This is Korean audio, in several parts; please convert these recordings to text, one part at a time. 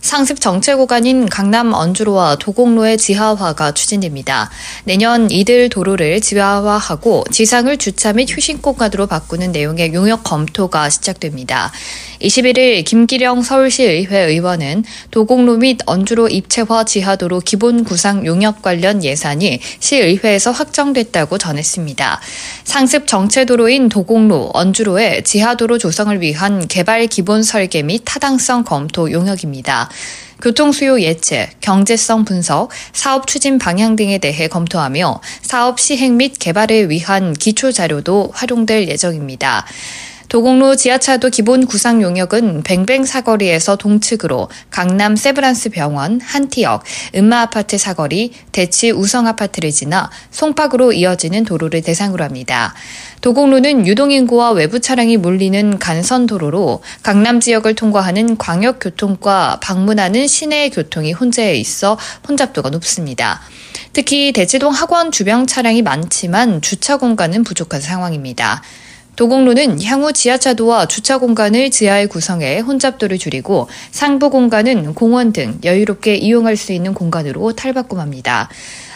상습 정체 구간인 강남 언주로와 도곡로의 지하화가 추진됩니다. 내년 이들 도로를 지하화하고 지상을 주차 및 휴식 공간으로 바꾸는 내용의 용역 검토가 시작됩니다. 21일 김기령 서울시의회 의원은 도곡로 및 언주로 입체화 지하도로 기본 구상 용역 관련 예산이 시의회에서 확정됐다고 전했습니다. 상습 정체도로인 도곡로, 언주로의 지하도로 조성을 위한 개발 기본 설계 및 타당성 검토 용역입니다. 교통 수요 예측, 경제성 분석, 사업 추진 방향 등에 대해 검토하며 사업 시행 및 개발을 위한 기초 자료도 활용될 예정입니다. 도곡로 지하차도 기본 구상 용역은 뱅뱅 사거리에서 동측으로 강남 세브란스 병원, 한티역, 음마 아파트 사거리, 대치 우성 아파트를 지나 송파구로 이어지는 도로를 대상으로 합니다. 도곡로는 유동인구와 외부 차량이 몰리는 간선 도로로 강남 지역을 통과하는 광역교통과 방문하는 시내 교통이 혼재해 있어 혼잡도가 높습니다. 특히 대치동 학원 주변 차량이 많지만 주차 공간은 부족한 상황입니다. 도곡로는 향후 지하차도와 주차 공간을 지하에 구성해 혼잡도를 줄이고 상부 공간은 공원 등 여유롭게 이용할 수 있는 공간으로 탈바꿈합니다.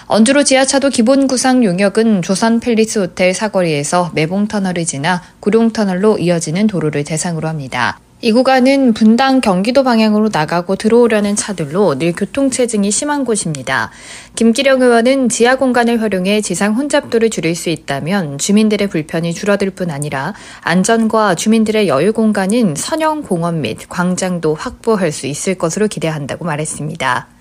언주로 지하차도 기본 구상 용역은 조선 팰리스 호텔 사거리에서 매봉터널을 지나 구룡터널로 이어지는 도로를 대상으로 합니다. 이 구간은 분당 경기도 방향으로 나가고 들어오려는 차들로 늘 교통체증이 심한 곳입니다. 김기령 의원은 지하 공간을 활용해 지상 혼잡도를 줄일 수 있다면 주민들의 불편이 줄어들 뿐 아니라 안전과 주민들의 여유 공간인 선형 공원 및 광장도 확보할 수 있을 것으로 기대한다고 말했습니다.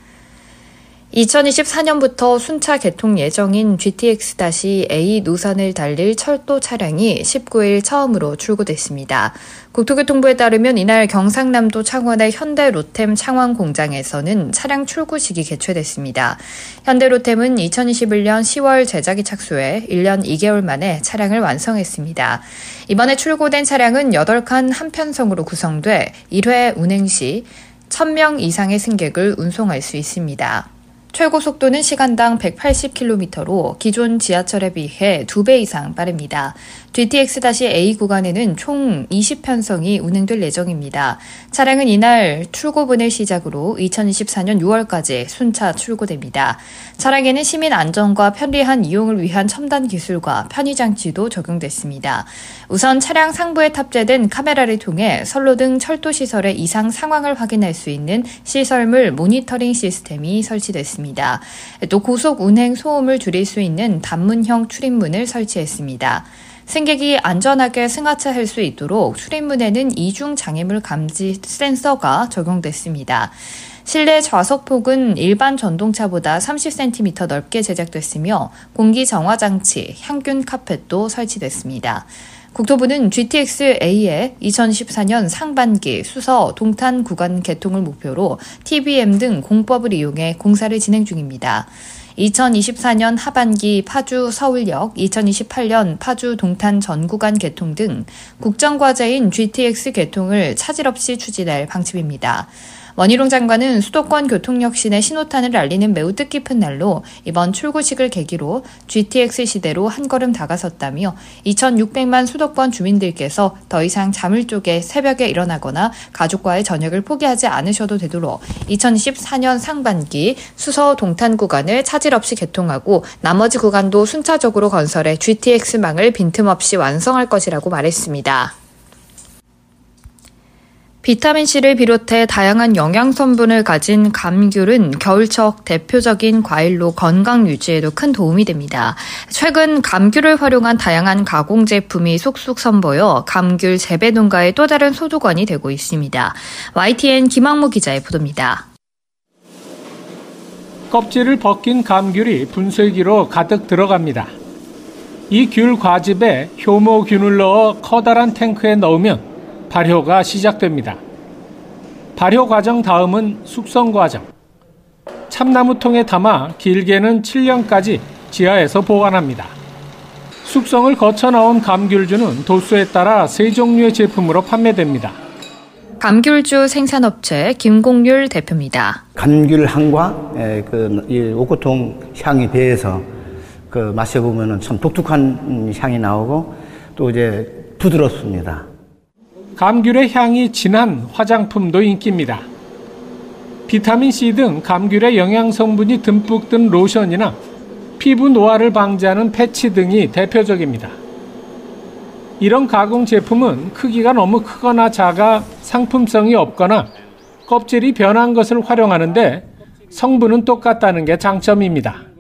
2024년부터 순차 개통 예정인 GTX-A 노선을 달릴 철도 차량이 19일 처음으로 출고됐습니다. 국토교통부에 따르면 이날 경상남도 창원의 현대 로템 창원 공장에서는 차량 출고식이 개최됐습니다. 현대 로템은 2021년 10월 제작이 착수해 1년 2개월 만에 차량을 완성했습니다. 이번에 출고된 차량은 8칸 한편성으로 구성돼 1회 운행 시 1000명 이상의 승객을 운송할 수 있습니다. 최고 속도는 시간당 180km로 기존 지하철에 비해 2배 이상 빠릅니다. GTX-A 구간에는 총 20편성이 운행될 예정입니다. 차량은 이날 출고분을 시작으로 2024년 6월까지 순차 출고됩니다. 차량에는 시민 안전과 편리한 이용을 위한 첨단 기술과 편의 장치도 적용됐습니다. 우선 차량 상부에 탑재된 카메라를 통해 선로 등 철도 시설의 이상 상황을 확인할 수 있는 시설물 모니터링 시스템이 설치됐습니다. 또 고속 운행 소음을 줄일 수 있는 단문형 출입문을 설치했습니다. 승객이 안전하게 승하차할 수 있도록 출입문에는 이중 장애물 감지 센서가 적용됐습니다. 실내 좌석폭은 일반 전동차보다 30cm 넓게 제작됐으며 공기 정화 장치, 향균 카펫도 설치됐습니다. 국토부는 GTX-A의 2014년 상반기 수서 동탄 구간 개통을 목표로 TBM 등 공법을 이용해 공사를 진행 중입니다. 2024년 하반기 파주 서울역, 2028년 파주 동탄 전 구간 개통 등 국정과제인 GTX 개통을 차질 없이 추진할 방침입니다. 원희룡 장관은 수도권 교통 혁신의 신호탄을 알리는 매우 뜻깊은 날로 이번 출고식을 계기로 GTX 시대로 한 걸음 다가섰다며 2,600만 수도권 주민들께서 더 이상 잠을 쪼개 새벽에 일어나거나 가족과의 저녁을 포기하지 않으셔도 되도록 2024년 상반기 수서 동탄 구간을 차질 없이 개통하고 나머지 구간도 순차적으로 건설해 GTX망을 빈틈없이 완성할 것이라고 말했습니다. 비타민C를 비롯해 다양한 영양성분을 가진 감귤은 겨울철 대표적인 과일로 건강 유지에도 큰 도움이 됩니다. 최근 감귤을 활용한 다양한 가공 제품이 속속 선보여 감귤 재배 농가의 또 다른 소득원이 되고 있습니다. YTN 김학무 기자의 보도입니다. 껍질을 벗긴 감귤이 분쇄기로 가득 들어갑니다. 이 귤 과즙에 효모균을 넣어 커다란 탱크에 넣으면 발효가 시작됩니다. 발효 과정 다음은 숙성 과정. 참나무통에 담아 길게는 7년까지 지하에서 보관합니다. 숙성을 거쳐 나온 감귤주는 도수에 따라 세 종류의 제품으로 판매됩니다. 감귤주 생산업체 김공률 대표입니다. 감귤 향과 그 오코통 향이 배해서 그 마셔보면 참 독특한 향이 나오고 또 이제 부드럽습니다. 감귤의 향이 진한 화장품도 인기입니다. 비타민C 등 감귤의 영양 성분이 듬뿍 든 로션이나 피부 노화를 방지하는 패치 등이 대표적입니다. 이런 가공 제품은 크기가 너무 크거나 작아 상품성이 없거나 껍질이 변한 것을 활용하는데 성분은 똑같다는 게 장점입니다.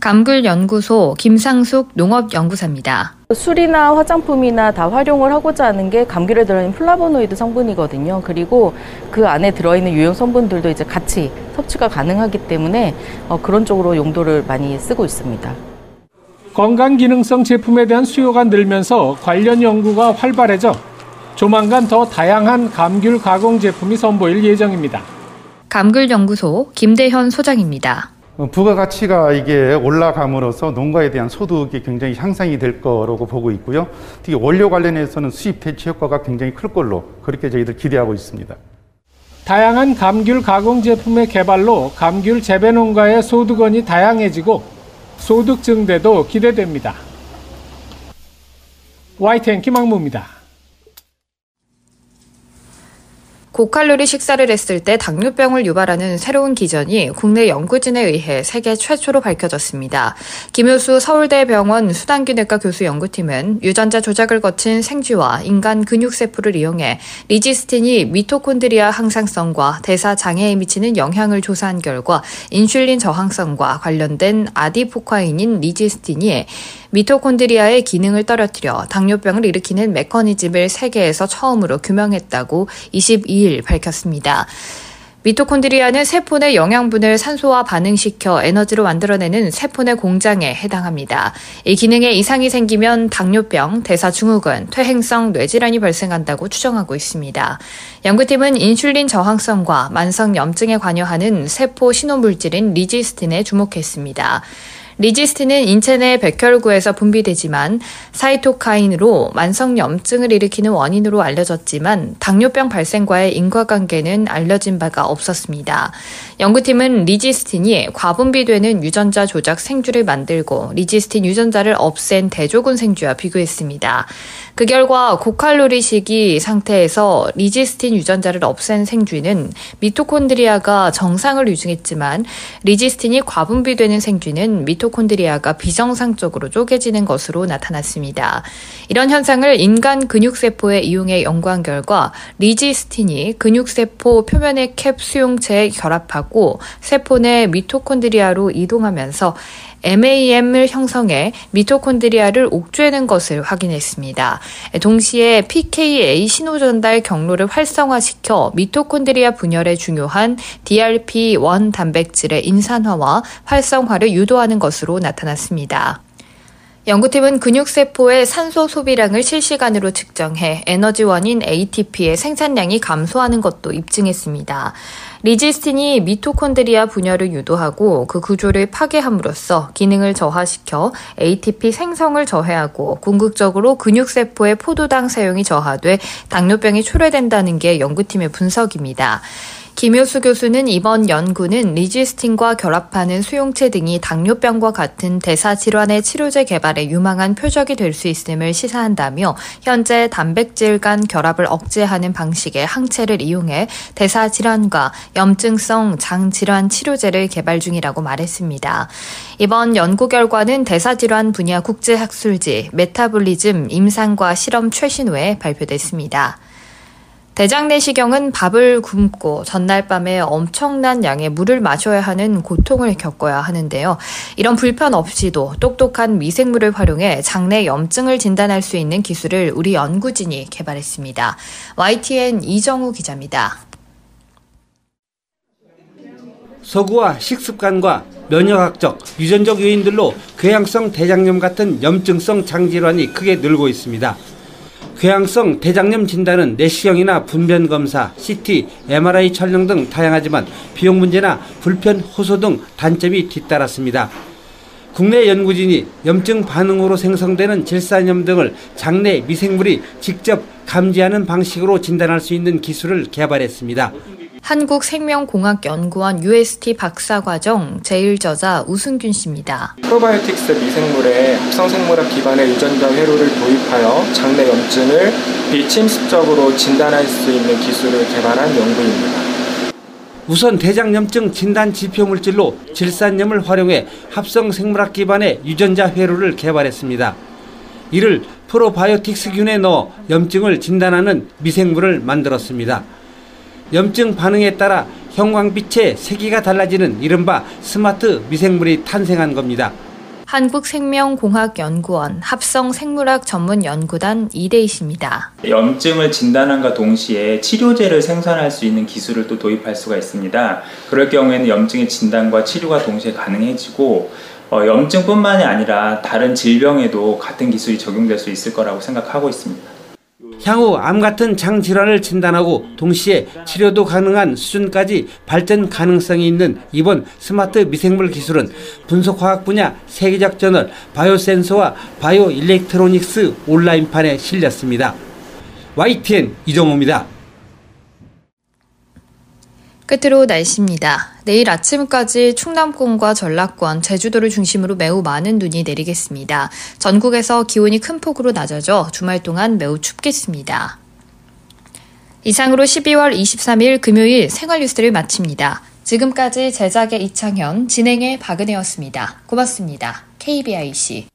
감귤연구소 김상숙 농업연구사입니다. 술이나 화장품이나 다 활용을 하고자 하는 게 감귤에 들어있는 플라보노이드 성분이거든요. 그리고 그 안에 들어있는 유용 성분들도 이제 같이 섭취가 가능하기 때문에 어, 그런 쪽으로 용도를 많이 쓰고 있습니다. 건강 기능성 제품에 대한 수요가 늘면서 관련 연구가 활발해져 조만간 더 다양한 감귤 가공 제품이 선보일 예정입니다. 감귤연구소 김대현 소장입니다. 어, 부가가치가 이게 올라감으로써 농가에 대한 소득이 굉장히 향상이 될 거라고 보고 있고요. 특히 원료 관련해서는 수입 대체 효과가 굉장히 클 걸로 그렇게 저희들 기대하고 있습니다. 다양한 감귤 가공 제품의 개발로 감귤 재배 농가의 소득원이 다양해지고 소득 증대도 기대됩니다. YTN 김학무입니다. 고칼로리 식사를 했을 때 당뇨병을 유발하는 새로운 기전이 국내 연구진에 의해 세계 최초로 밝혀졌습니다. 김효수 서울대병원 순환기내과 교수 연구팀은 유전자 조작을 거친 생쥐와 인간 근육세포를 이용해 resistin이 미토콘드리아 항상성과 대사 장애에 미치는 영향을 조사한 결과 인슐린 저항성과 관련된 adipokine인 resistin이 미토콘드리아의 기능을 떨어뜨려 당뇨병을 일으키는 메커니즘을 세계에서 처음으로 규명했다고 22일 밝혔습니다. 미토콘드리아는 세포 내 영양분을 산소와 반응시켜 에너지로 만들어내는 세포 내 공장에 해당합니다. 이 기능에 이상이 생기면 당뇨병, 대사증후군, 퇴행성 뇌질환이 발생한다고 추정하고 있습니다. 연구팀은 인슐린 저항성과 만성 염증에 관여하는 세포 신호물질인 리지스틴에 주목했습니다. 리지스틴은 인체 내 백혈구에서 분비되지만 사이토카인으로 만성 염증을 일으키는 원인으로 알려졌지만 당뇨병 발생과의 인과관계는 알려진 바가 없었습니다. 연구팀은 resistin이 과분비되는 유전자 조작 생쥐를 만들고 resistin 유전자를 없앤 대조군 생쥐와 비교했습니다. 그 결과 고칼로리 식이 상태에서 resistin 유전자를 없앤 생쥐는 미토콘드리아가 정상을 유지했지만 resistin이 과분비되는 생쥐는 미토콘드리아가 비정상적으로 쪼개지는 것으로 나타났습니다. 이런 현상을 인간 근육세포에 이용해 연구한 결과 리지스틴이 근육세포 표면의 캡 수용체에 결합하고 세포 내 미토콘드리아로 이동하면서 MAM을 형성해 미토콘드리아를 옥죄는 것을 확인했습니다. 동시에 PKA 신호 전달 경로를 활성화시켜 미토콘드리아 분열에 중요한 DRP1 단백질의 인산화와 활성화를 유도하는 것으로 나타났습니다. 연구팀은 근육세포의 산소 소비량을 실시간으로 측정해 에너지 원인 ATP의 생산량이 감소하는 것도 입증했습니다. 리지스틴이 미토콘드리아 분열을 유도하고 그 구조를 파괴함으로써 기능을 저하시켜 ATP 생성을 저해하고 궁극적으로 근육세포의 포도당 사용이 저하돼 당뇨병이 초래된다는 게 연구팀의 분석입니다. 김효수 교수는 이번 연구는 리지스틴과 결합하는 수용체 등이 당뇨병과 같은 대사 질환의 치료제 개발에 유망한 표적이 될 수 있음을 시사한다며 현재 단백질 간 결합을 억제하는 방식의 항체를 이용해 대사 질환과 염증성 장 질환 치료제를 개발 중이라고 말했습니다. 이번 연구 결과는 대사 질환 분야 국제 학술지 메타볼리즘 임상과 실험 최신호에 발표됐습니다. 대장 내시경은 밥을 굶고 전날 밤에 엄청난 양의 물을 마셔야 하는 고통을 겪어야 하는데요. 이런 불편 없이도 똑똑한 미생물을 활용해 장내 염증을 진단할 수 있는 기술을 우리 연구진이 개발했습니다. YTN 이정우 기자입니다. 서구와 식습관과 면역학적, 유전적 요인들로 궤양성 대장염 같은 염증성 장질환이 크게 늘고 있습니다. 궤양성 대장염 진단은 내시경이나 분변 검사, CT, MRI 촬영 등 다양하지만 비용 문제나 불편 호소 등 단점이 뒤따랐습니다. 국내 연구진이 염증 반응으로 생성되는 질산염 등을 장내 미생물이 직접 감지하는 방식으로 진단할 수 있는 기술을 개발했습니다. 한국생명공학연구원 UST 박사과정 제1저자 우승균 씨입니다. 프로바이오틱스 미생물의 합성생물학 기반의 유전자 회로를 도입하여 장내 염증을 비침습적으로 진단할 수 있는 기술을 개발한 연구입니다. 우선 대장염증 진단 지표 물질로 질산염을 활용해 합성 생물학 기반의 유전자 회로를 개발했습니다. 이를 프로바이오틱스균에 넣어 염증을 진단하는 미생물을 만들었습니다. 염증 반응에 따라 형광빛의 세기가 달라지는 이른바 스마트 미생물이 탄생한 겁니다. 한국생명공학연구원 합성생물학 전문연구단 이대희 씨입니다. 염증을 진단함과 동시에 치료제를 생산할 수 있는 기술을 또 도입할 수가 있습니다. 그럴 경우에는 염증의 진단과 치료가 동시에 가능해지고 어, 염증뿐만이 아니라 다른 질병에도 같은 기술이 적용될 수 있을 거라고 생각하고 있습니다. 향후 암 같은 장 질환을 진단하고 동시에 치료도 가능한 수준까지 발전 가능성이 있는 이번 스마트 미생물 기술은 분석화학 분야 세계적 저널 바이오센서와 바이오 일렉트로닉스 온라인판에 실렸습니다. YTN 이정호입니다. 끝으로 날씨입니다. 내일 아침까지 충남권과 전라권, 제주도를 중심으로 매우 많은 눈이 내리겠습니다. 전국에서 기온이 큰 폭으로 낮아져 주말 동안 매우 춥겠습니다. 이상으로 12월 23일 금요일 생활 뉴스를 마칩니다. 지금까지 제작의 이창현, 진행의 박은혜였습니다. 고맙습니다. KBIC.